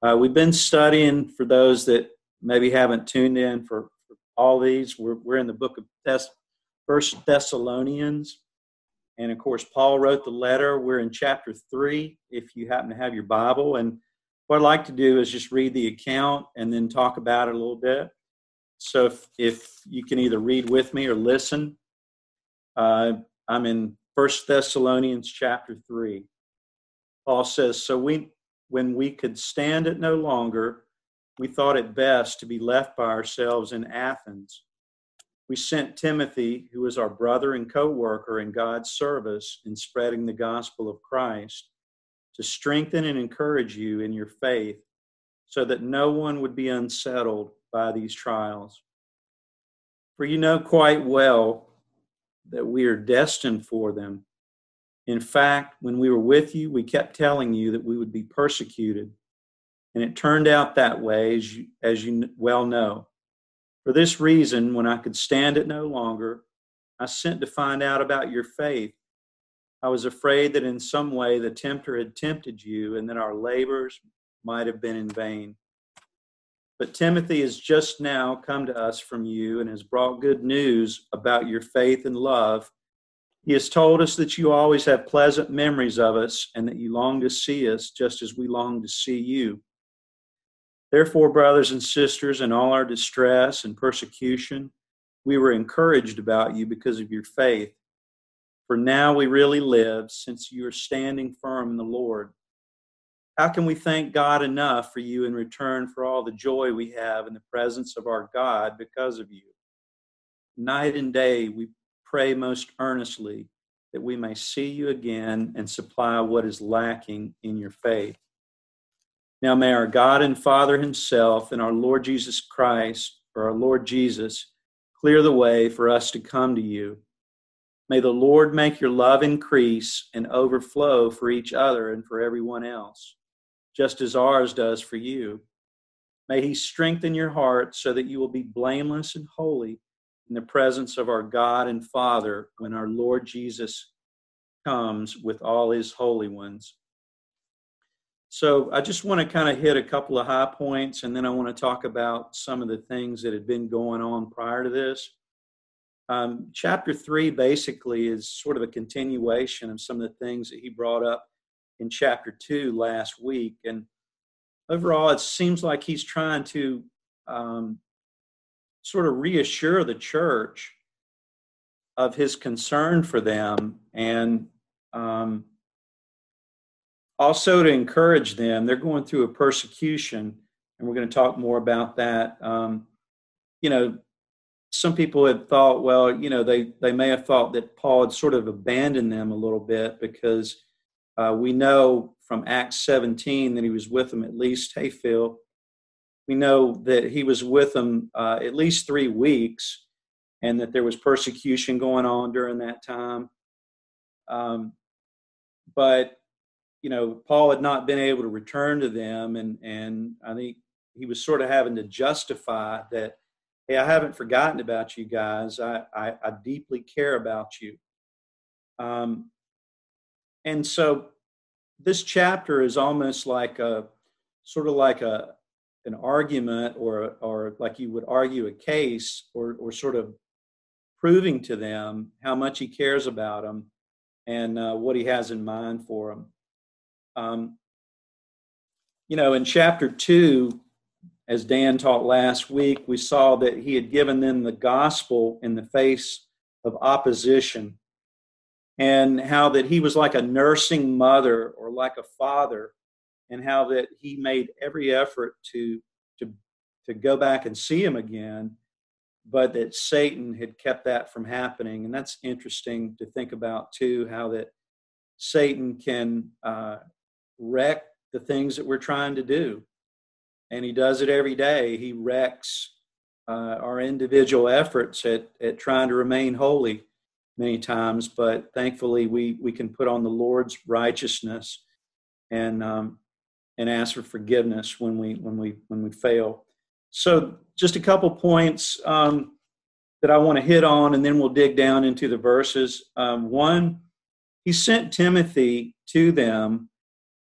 Uh, we've been studying for those that maybe haven't tuned in for, for all these. We're, we're in the book of Thess- First Thessalonians. And of course, Paul wrote the letter. We're in chapter three, if you happen to have your Bible. And what I'd like to do is just read the account and then talk about it a little bit. So if, if you can either read with me or listen, uh, I'm in First Thessalonians chapter 3. Paul says, So we, when we could stand it no longer, we thought it best to be left by ourselves in Athens we sent Timothy, who is our brother and co worker in God's service in spreading the gospel of Christ, to strengthen and encourage you in your faith so that no one would be unsettled by these trials. For you know quite well that we are destined for them. In fact, when we were with you, we kept telling you that we would be persecuted. And it turned out that way, as you, as you well know. For this reason, when I could stand it no longer, I sent to find out about your faith. I was afraid that in some way the tempter had tempted you and that our labors might have been in vain. But Timothy has just now come to us from you and has brought good news about your faith and love. He has told us that you always have pleasant memories of us and that you long to see us just as we long to see you. Therefore, brothers and sisters, in all our distress and persecution, we were encouraged about you because of your faith. For now we really live, since you are standing firm in the Lord. How can we thank God enough for you in return for all the joy we have in the presence of our God because of you? Night and day we pray most earnestly that we may see you again and supply what is lacking in your faith. Now may our God and Father Himself and our Lord Jesus Christ, or our Lord Jesus, clear the way for us to come to you. May the Lord make your love increase and overflow for each other and for everyone else, just as ours does for you. May He strengthen your heart so that you will be blameless and holy in the presence of our God and Father when our Lord Jesus comes with all His holy ones. So I just want to kind of hit a couple of high points, and then I want to talk about some of the things that had been going on prior to this. Um, chapter three basically is sort of a continuation of some of the things that he brought up in chapter two last week. And overall, it seems like he's trying to um, sort of reassure the church of his concern for them and um, also to encourage them. They're going through a persecution, and we're going to talk more about that. Um, you know, some people had thought, well, you know, they they may have thought that Paul had sort of abandoned them a little bit because uh, we know from Acts 17 that he was with them at least. Hey, Phil, we know that he was with them uh, at least three weeks, and that there was persecution going on during that time. Um, but you know, Paul had not been able to return to them, and and I think he was sort of having to justify that, hey, I haven't forgotten about you guys. I I, I deeply care about you. Um, and so this chapter is almost like a sort of like a an argument or or like you would argue a case or or sort of proving to them how much he cares about them and uh, what he has in mind for them. Um, you know, in chapter two, as Dan taught last week, we saw that he had given them the gospel in the face of opposition and how that he was like a nursing mother or like a father and how that he made every effort to to to go back and see him again but that satan had kept that from happening and that's interesting to think about too how that satan can uh, wreck the things that we're trying to do. And he does it every day. He wrecks uh, our individual efforts at, at trying to remain holy many times, but thankfully we, we can put on the Lord's righteousness and um, and ask for forgiveness when we when we when we fail. So just a couple points um, that I want to hit on, and then we'll dig down into the verses. Um, one, he sent Timothy to them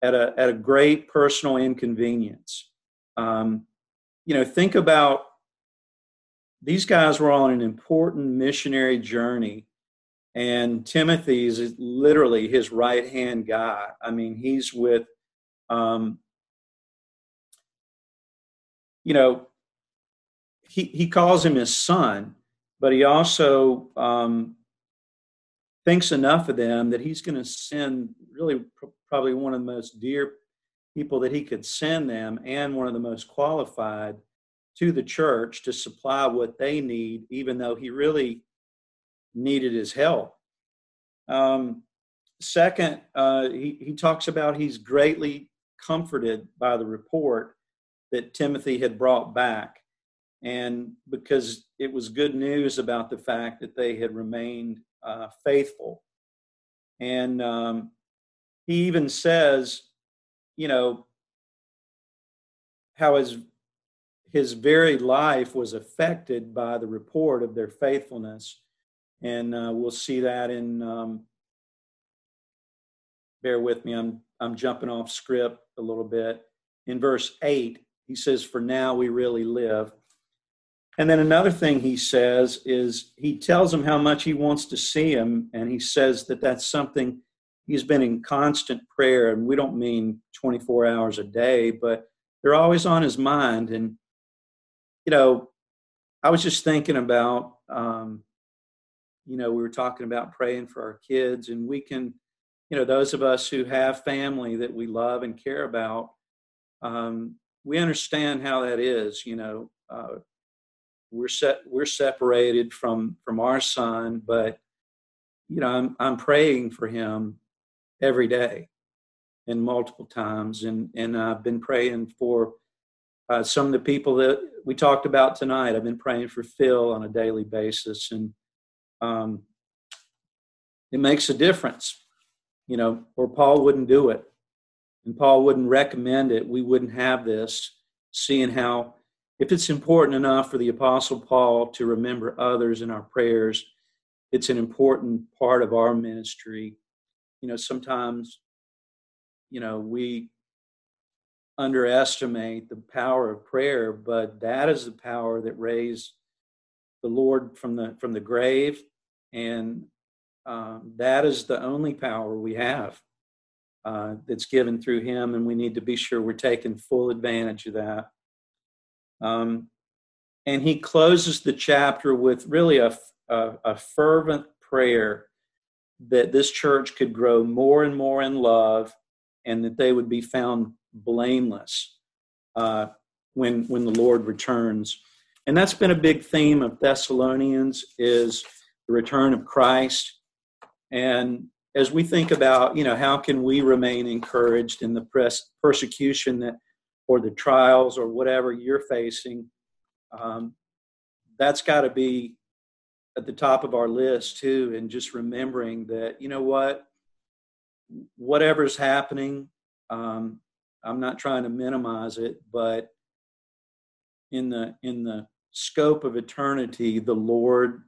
at a, at a great personal inconvenience. Um, you know, think about these guys were on an important missionary journey, and Timothy is literally his right hand guy. I mean, he's with, um, you know, he, he calls him his son, but he also um, thinks enough of them that he's going to send really pr- probably one of the most dear people that he could send them and one of the most qualified to the church to supply what they need, even though he really needed his help. Um, second, uh, he, he talks about he's greatly comforted by the report that Timothy had brought back. And because it was good news about the fact that they had remained uh, faithful. And um, he even says, you know, how his his very life was affected by the report of their faithfulness, and uh, we'll see that in. Um, bear with me, I'm I'm jumping off script a little bit. In verse eight, he says, "For now we really live." And then another thing he says is he tells him how much he wants to see him, and he says that that's something he's been in constant prayer. And we don't mean 24 hours a day, but they're always on his mind. And, you know, I was just thinking about, um, you know, we were talking about praying for our kids, and we can, you know, those of us who have family that we love and care about, um, we understand how that is, you know. Uh, we're set we're separated from from our son but you know i'm i'm praying for him every day and multiple times and and i've been praying for uh, some of the people that we talked about tonight i've been praying for phil on a daily basis and um, it makes a difference you know or paul wouldn't do it and paul wouldn't recommend it we wouldn't have this seeing how if it's important enough for the Apostle Paul to remember others in our prayers, it's an important part of our ministry. You know, sometimes, you know, we underestimate the power of prayer, but that is the power that raised the Lord from the from the grave, and um, that is the only power we have uh, that's given through Him, and we need to be sure we're taking full advantage of that. Um, and he closes the chapter with really a, a, a, fervent prayer that this church could grow more and more in love and that they would be found blameless uh, when, when the Lord returns. And that's been a big theme of Thessalonians is the return of Christ. And as we think about, you know, how can we remain encouraged in the press, persecution that or the trials or whatever you're facing, um, that's got to be at the top of our list too. And just remembering that, you know what, whatever's happening, um, I'm not trying to minimize it, but in the in the scope of eternity, the Lord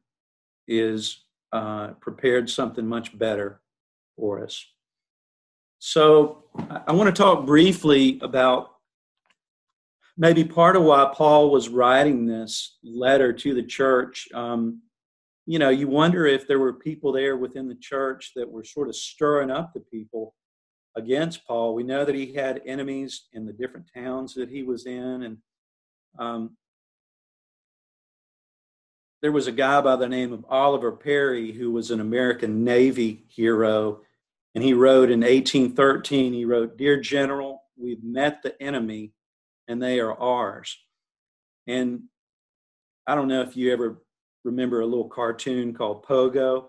is uh, prepared something much better for us. So I want to talk briefly about maybe part of why Paul was writing this letter to the church. Um, you know, you wonder if there were people there within the church that were sort of stirring up the people against Paul. We know that he had enemies in the different towns that he was in, and um, there was a guy by the name of Oliver Perry who was an American Navy hero, and he wrote in 1813. He wrote, "Dear General, we've met the enemy and they are ours. And I don't know if you ever remember a little cartoon called Pogo,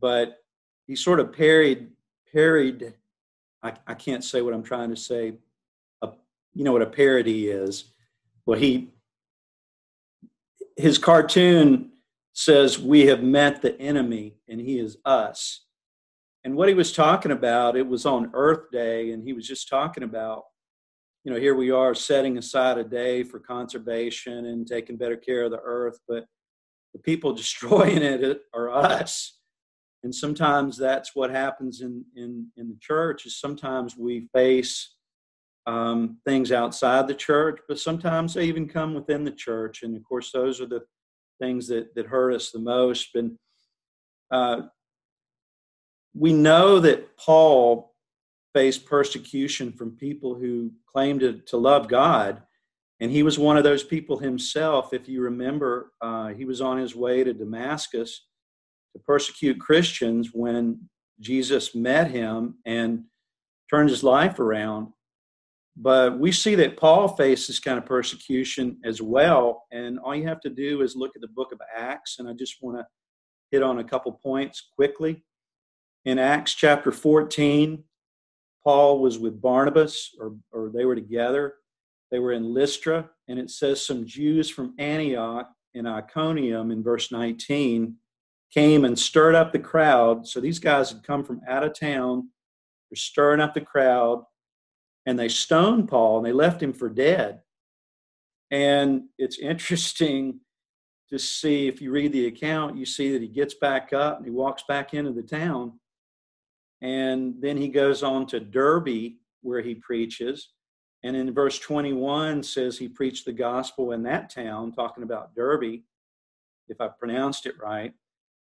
but he sort of parried, parried, I, I can't say what I'm trying to say. A, you know what a parody is. Well, he, his cartoon says, We have met the enemy and he is us. And what he was talking about, it was on Earth Day, and he was just talking about you know, here we are setting aside a day for conservation and taking better care of the earth, but the people destroying it are us. and sometimes that's what happens in in in the church is sometimes we face um, things outside the church but sometimes they even come within the church. And of course those are the things that that hurt us the most. And uh, we know that paul faced persecution from people who claimed to, to love god. And he was one of those people himself if you remember uh, he was on his way to damascus to persecute Christians when Jesus met him and turned his life around. But we see that Paul faced this kind of persecution as well. And all you have to do is look at the book of Acts. And I just want to hit on a couple points quickly. In Acts chapter 14, Paul was with Barnabas, or, or they were together. They were in Lystra, and it says some Jews from Antioch and Iconium in verse 19 came and stirred up the crowd. So these guys had come from out of town, they're stirring up the crowd, and they stoned Paul and they left him for dead. And it's interesting to see if you read the account, you see that he gets back up and he walks back into the town. And then he goes on to Derbe where he preaches. And in verse 21 says he preached the gospel in that town, talking about Derbe, if I pronounced it right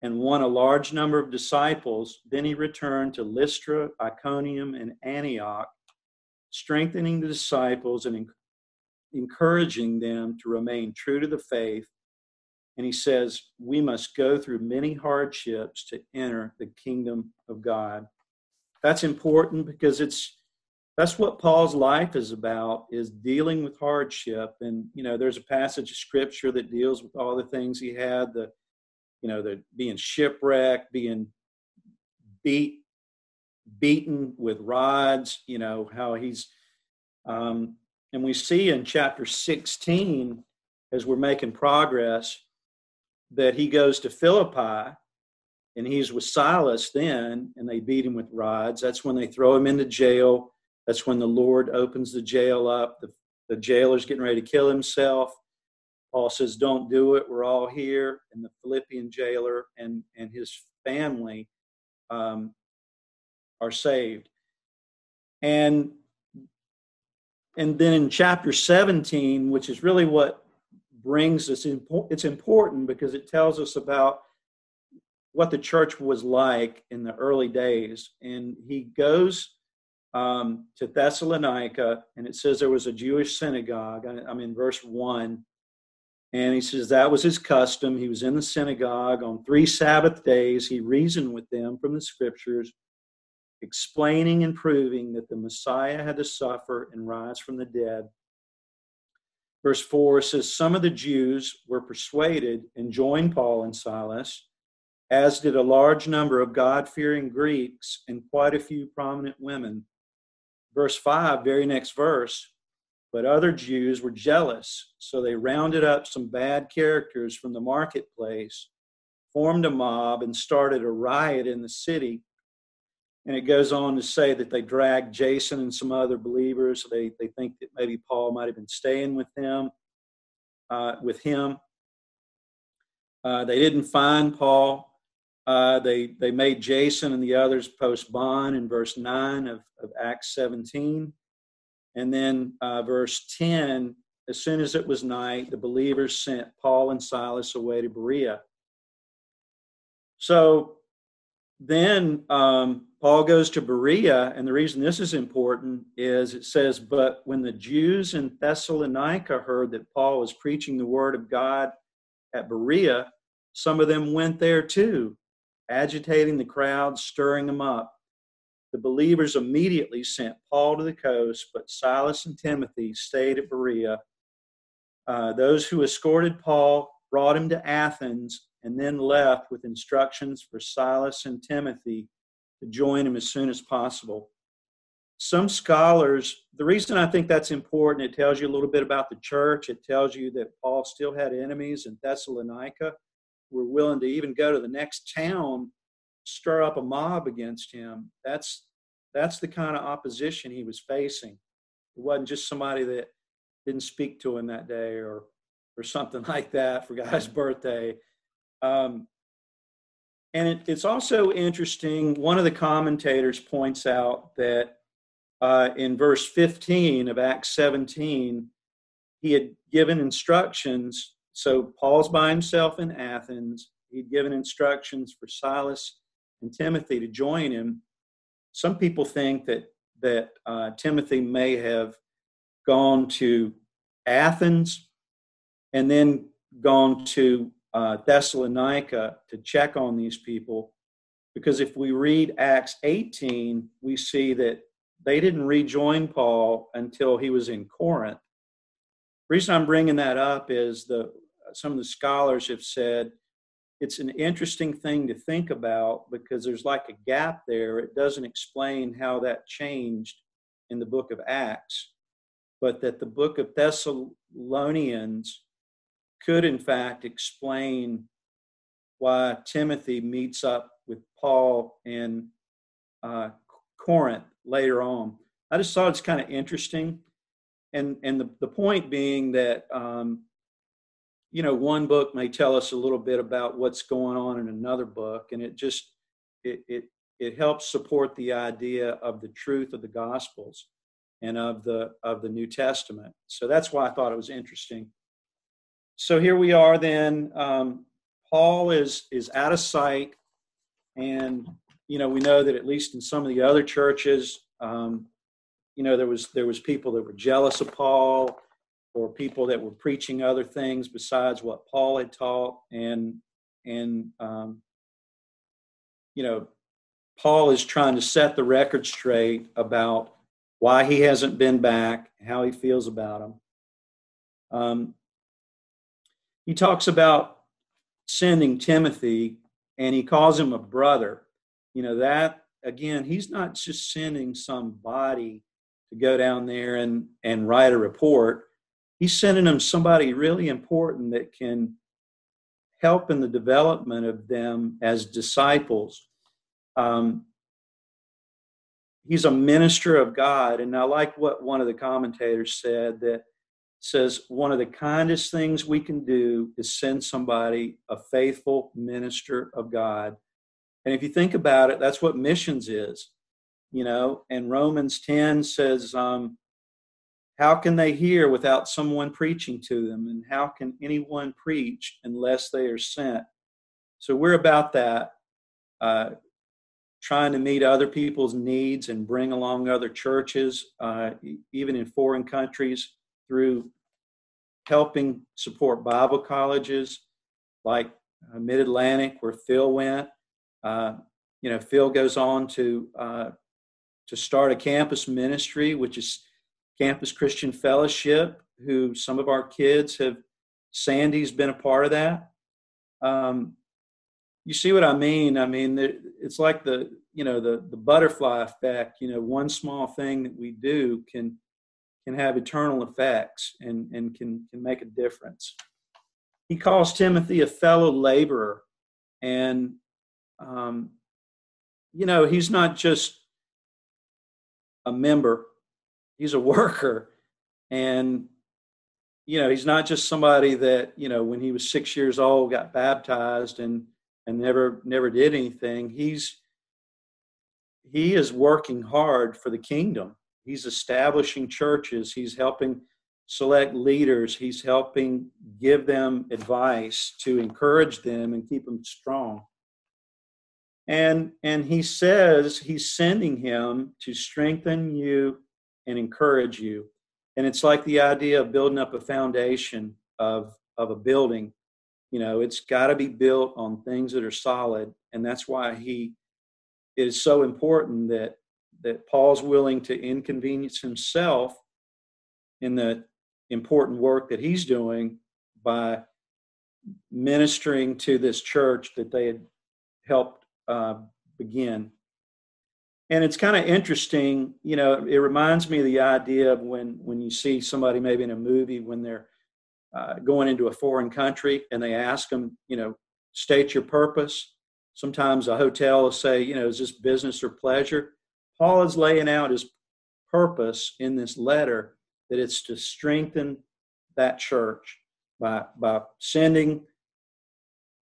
and won a large number of disciples. Then he returned to Lystra, Iconium, and Antioch, strengthening the disciples and encouraging them to remain true to the faith. And he says, We must go through many hardships to enter the kingdom of God. That's important because it's that's what Paul's life is about is dealing with hardship. And you know, there's a passage of scripture that deals with all the things he had, the you know, the being shipwrecked, being beat, beaten with rods, you know, how he's, um, and we see in chapter 16, as we're making progress, that he goes to Philippi and he's with Silas then, and they beat him with rods. That's when they throw him into jail. That's when the Lord opens the jail up. The, the jailer's getting ready to kill himself. Paul says, Don't do it. We're all here. And the Philippian jailer and, and his family um, are saved. And and then in chapter 17, which is really what brings us, it's important because it tells us about what the church was like in the early days. And he goes um, to Thessalonica, and it says there was a Jewish synagogue. I'm in verse 1. And he says that was his custom. He was in the synagogue on three Sabbath days. He reasoned with them from the scriptures, explaining and proving that the Messiah had to suffer and rise from the dead. Verse 4 says, Some of the Jews were persuaded and joined Paul and Silas, as did a large number of God fearing Greeks and quite a few prominent women. Verse 5, very next verse, but other Jews were jealous, so they rounded up some bad characters from the marketplace, formed a mob, and started a riot in the city. And it goes on to say that they dragged Jason and some other believers. They, they think that maybe Paul might have been staying with them, uh, with him. Uh, they didn't find Paul. Uh, they, they made Jason and the others post bond in verse 9 of, of Acts 17. And then uh, verse 10 as soon as it was night, the believers sent Paul and Silas away to Berea. So then um, Paul goes to Berea, and the reason this is important is it says, But when the Jews in Thessalonica heard that Paul was preaching the word of God at Berea, some of them went there too, agitating the crowd, stirring them up. The believers immediately sent Paul to the coast, but Silas and Timothy stayed at Berea. Uh, those who escorted Paul brought him to Athens and then left with instructions for Silas and Timothy to join him as soon as possible. Some scholars, the reason I think that's important, it tells you a little bit about the church. It tells you that Paul still had enemies in Thessalonica, were willing to even go to the next town stir up a mob against him, that's that's the kind of opposition he was facing. It wasn't just somebody that didn't speak to him that day or or something like that for guy's birthday. Um, and it, it's also interesting. One of the commentators points out that uh, in verse 15 of Acts 17, he had given instructions. So Paul's by himself in Athens. He'd given instructions for Silas and Timothy to join him. Some people think that that uh, Timothy may have gone to Athens and then gone to uh, Thessalonica to check on these people. Because if we read Acts 18, we see that they didn't rejoin Paul until he was in Corinth. The reason I'm bringing that up is the some of the scholars have said it's an interesting thing to think about because there's like a gap there. It doesn't explain how that changed in the book of Acts, but that the book of Thessalonians could, in fact, explain why Timothy meets up with Paul in uh, Corinth later on. I just thought it's kind of interesting. And, and the, the point being that, um, you know, one book may tell us a little bit about what's going on in another book, and it just, it, it, it helps support the idea of the truth of the Gospels and of the, of the New Testament. So that's why I thought it was interesting so here we are then. Um, Paul is is out of sight, and you know we know that at least in some of the other churches, um, you know there was there was people that were jealous of Paul, or people that were preaching other things besides what Paul had taught, and and um, you know Paul is trying to set the record straight about why he hasn't been back, how he feels about him. Um, he talks about sending Timothy and he calls him a brother. You know, that again, he's not just sending somebody to go down there and, and write a report. He's sending them somebody really important that can help in the development of them as disciples. Um, he's a minister of God. And I like what one of the commentators said that says one of the kindest things we can do is send somebody a faithful minister of God. And if you think about it, that's what missions is, you know. And Romans 10 says, um, How can they hear without someone preaching to them? And how can anyone preach unless they are sent? So we're about that, uh, trying to meet other people's needs and bring along other churches, uh, even in foreign countries through helping support Bible colleges like uh, Mid Atlantic, where Phil went. Uh, you know, Phil goes on to uh, to start a campus ministry, which is Campus Christian Fellowship, who some of our kids have. Sandy's been a part of that. Um, you see what I mean? I mean, it's like the you know the the butterfly effect. You know, one small thing that we do can can have eternal effects and, and can, can make a difference. He calls Timothy a fellow laborer. And, um, you know, he's not just a member, he's a worker. And, you know, he's not just somebody that, you know, when he was six years old got baptized and, and never never did anything. He's he is working hard for the kingdom He's establishing churches. He's helping select leaders. He's helping give them advice to encourage them and keep them strong. And, and he says he's sending him to strengthen you and encourage you. And it's like the idea of building up a foundation of, of a building. You know, it's got to be built on things that are solid. And that's why he it is so important that that Paul's willing to inconvenience himself in the important work that he's doing by ministering to this church that they had helped uh, begin. And it's kind of interesting, you know, it reminds me of the idea of when, when you see somebody maybe in a movie when they're uh, going into a foreign country and they ask them, you know, state your purpose. Sometimes a hotel will say, you know, is this business or pleasure? Paul is laying out his purpose in this letter that it's to strengthen that church by, by sending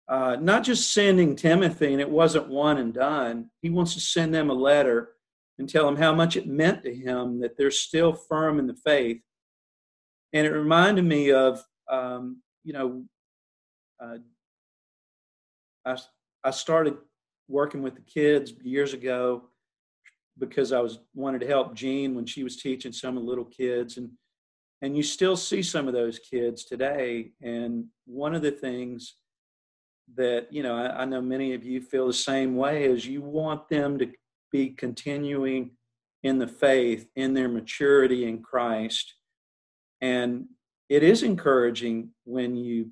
uh, not just sending Timothy, and it wasn't one and done. He wants to send them a letter and tell them how much it meant to him that they're still firm in the faith. And it reminded me of, um, you know, uh, I, I started working with the kids years ago because I was wanted to help Jean when she was teaching some of the little kids and and you still see some of those kids today and one of the things that you know I, I know many of you feel the same way is you want them to be continuing in the faith in their maturity in Christ and it is encouraging when you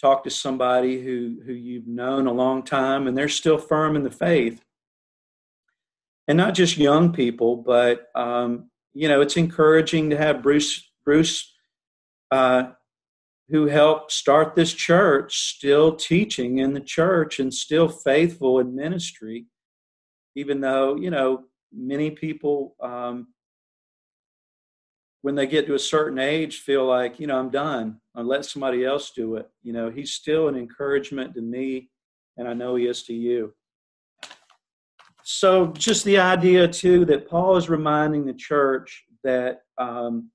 talk to somebody who who you've known a long time and they're still firm in the faith and not just young people but um, you know it's encouraging to have bruce bruce uh, who helped start this church still teaching in the church and still faithful in ministry even though you know many people um, when they get to a certain age feel like you know i'm done. I'll let somebody else do it. You know he's still an encouragement to me and i know he is to you so just the idea too that paul is reminding the church that um,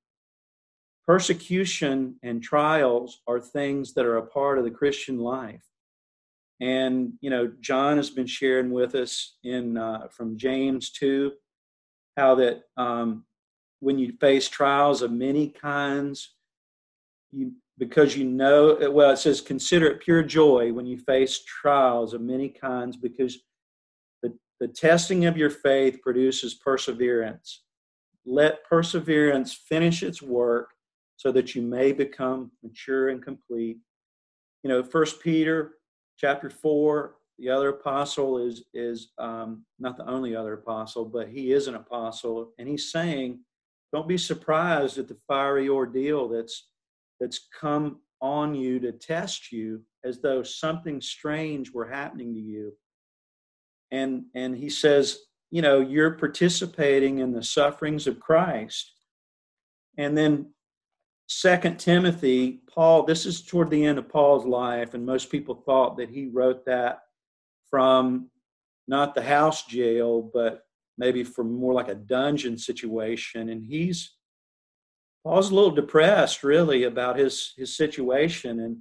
persecution and trials are things that are a part of the christian life. And you know john has been sharing with us in uh, from james 2 how that um, when you face trials of many kinds, you because you know well it says consider it pure joy when you face trials of many kinds because the, testing of your faith produces perseverance. Let perseverance finish its work so that you may become mature and complete. You know first peter chapter 4 the other apostle is is um, not the only other apostle but he is an apostle and he's saying don't be surprised at the fiery ordeal that's that's come on you to test you as though something strange were happening to you and and he says you know you're participating in the sufferings of christ and then second timothy paul this is toward the end of paul's life and most people thought that he wrote that from not the house jail but maybe from more like a dungeon situation. And he's Paul's a little depressed, really, about his his situation, and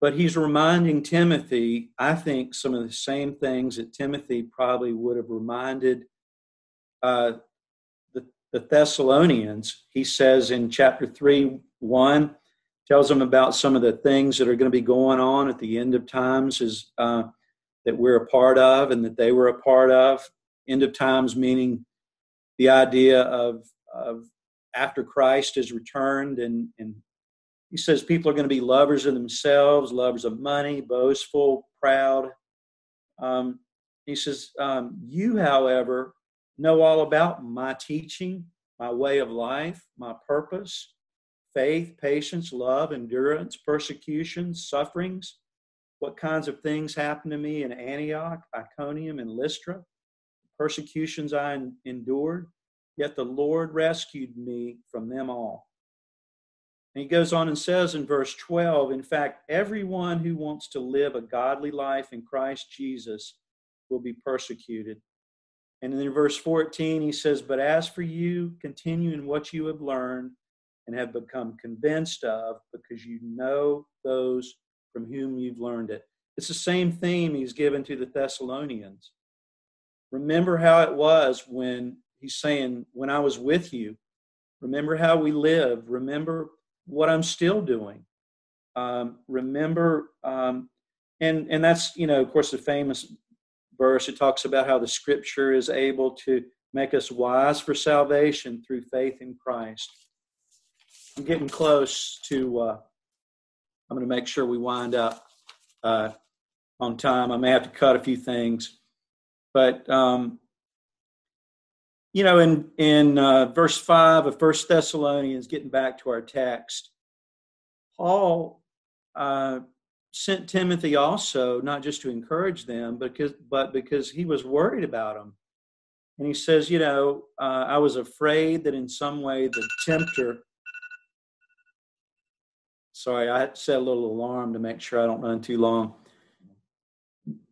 but he's reminding Timothy, I think, some of the same things that Timothy probably would have reminded uh, the, the Thessalonians. He says in chapter three, one tells them about some of the things that are going to be going on at the end of times, is uh, that we're a part of and that they were a part of end of times meaning the idea of, of after Christ has returned and, and he says people are going to be lovers of themselves, lovers of money, boastful, proud. Um, he says, um, You, however, know all about my teaching, my way of life, my purpose, faith, patience, love, endurance, persecutions, sufferings, what kinds of things happened to me in Antioch, Iconium, and Lystra persecutions I endured, yet the Lord rescued me from them all. And he goes on and says in verse 12, in fact, everyone who wants to live a godly life in Christ Jesus will be persecuted. And then in verse 14, he says, But as for you, continue in what you have learned and have become convinced of, because you know those from whom you've learned it. It's the same theme he's given to the Thessalonians. Remember how it was when he's saying, When I was with you. Remember how we lived. Remember what I'm still doing. Um, remember, um, and and that's you know, of course, the famous verse. It talks about how the Scripture is able to make us wise for salvation through faith in Christ. I'm getting close to. Uh, I'm going to make sure we wind up uh, on time. I may have to cut a few things. But um, you know, in in uh, verse five of First Thessalonians, getting back to our text, Paul uh, sent Timothy also not just to encourage them, because but because he was worried about them. And he says, you know, uh, I was afraid that in some way the tempter sorry, I had set a little alarm to make sure I don't run too long.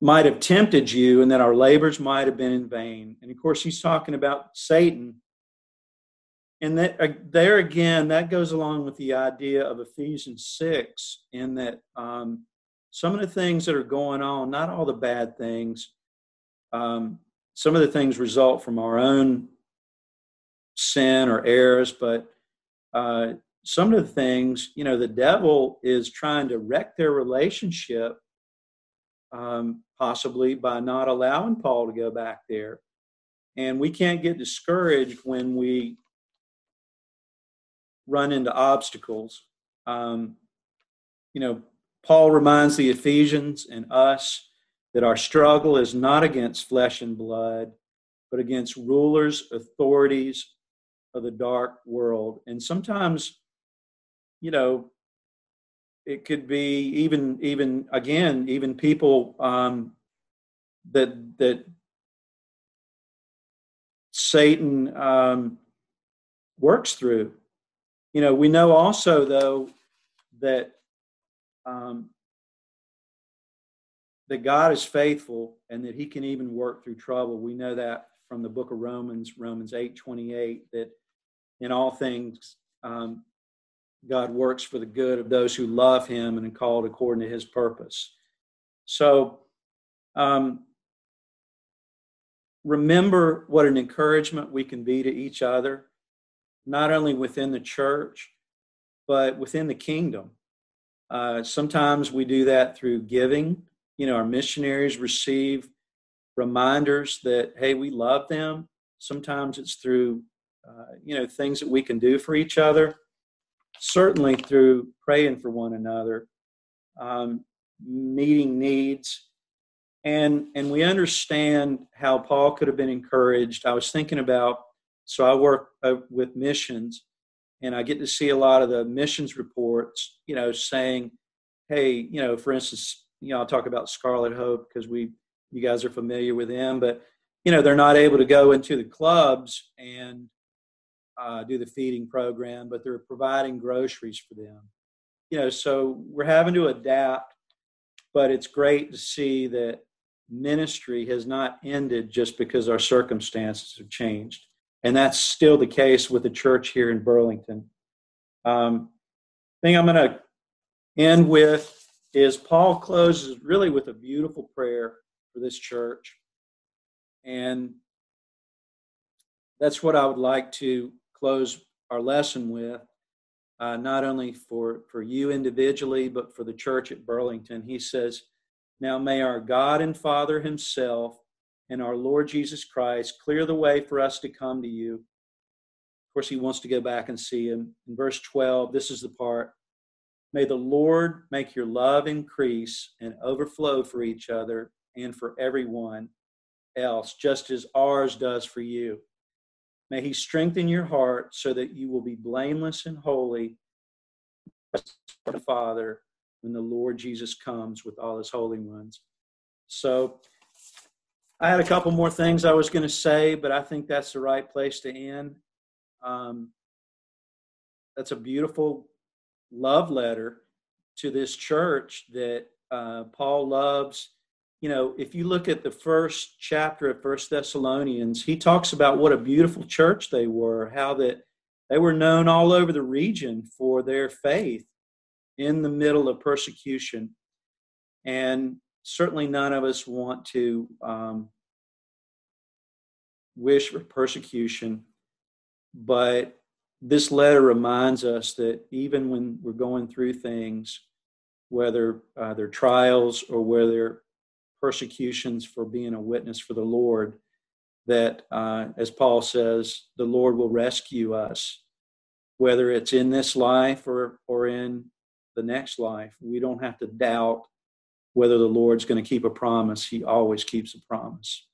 Might have tempted you, and that our labors might have been in vain. And of course, he's talking about Satan. And that uh, there again, that goes along with the idea of Ephesians 6, in that um, some of the things that are going on, not all the bad things, um, some of the things result from our own sin or errors, but uh, some of the things, you know, the devil is trying to wreck their relationship, um, possibly by not allowing Paul to go back there. And we can't get discouraged when we run into obstacles. Um, you know, Paul reminds the Ephesians and us that our struggle is not against flesh and blood, but against rulers, authorities of the dark world. And sometimes, you know, it could be even even again even people um, that that Satan um, works through. You know, we know also though that um, that God is faithful and that He can even work through trouble. We know that from the book of Romans, Romans eight twenty eight, that in all things um, God works for the good of those who love Him and are called according to His purpose. So, um, remember what an encouragement we can be to each other, not only within the church, but within the kingdom. Uh, sometimes we do that through giving. You know, our missionaries receive reminders that, hey, we love them. Sometimes it's through, uh, you know, things that we can do for each other. Certainly through praying for one another, um, meeting needs. And, and we understand how Paul could have been encouraged. I was thinking about, so I work uh, with missions, and I get to see a lot of the missions reports, you know, saying, hey, you know, for instance, you know, I'll talk about Scarlet Hope because we, you guys are familiar with them, but you know, they're not able to go into the clubs and uh, do the feeding program, but they're providing groceries for them. You know, so we're having to adapt, but it's great to see that ministry has not ended just because our circumstances have changed and that's still the case with the church here in Burlington. Um, thing I'm going to end with is Paul closes really with a beautiful prayer for this church, and that's what I would like to close our lesson with. Uh, not only for, for you individually, but for the church at Burlington. He says, Now may our God and Father Himself and our Lord Jesus Christ clear the way for us to come to you. Of course, he wants to go back and see him. In verse 12, this is the part May the Lord make your love increase and overflow for each other and for everyone else, just as ours does for you. May he strengthen your heart so that you will be blameless and holy, the Father, when the Lord Jesus comes with all his holy ones. So, I had a couple more things I was going to say, but I think that's the right place to end. Um, that's a beautiful love letter to this church that uh, Paul loves. You know, if you look at the first chapter of First Thessalonians, he talks about what a beautiful church they were, how that they were known all over the region for their faith in the middle of persecution. And certainly none of us want to um, wish for persecution, but this letter reminds us that even when we're going through things, whether uh, they're trials or whether persecutions for being a witness for the Lord, that, uh, as Paul says, the Lord will rescue us, whether it's in this life or, or in the next life. We don't have to doubt whether the Lord's going to keep a promise. He always keeps a promise.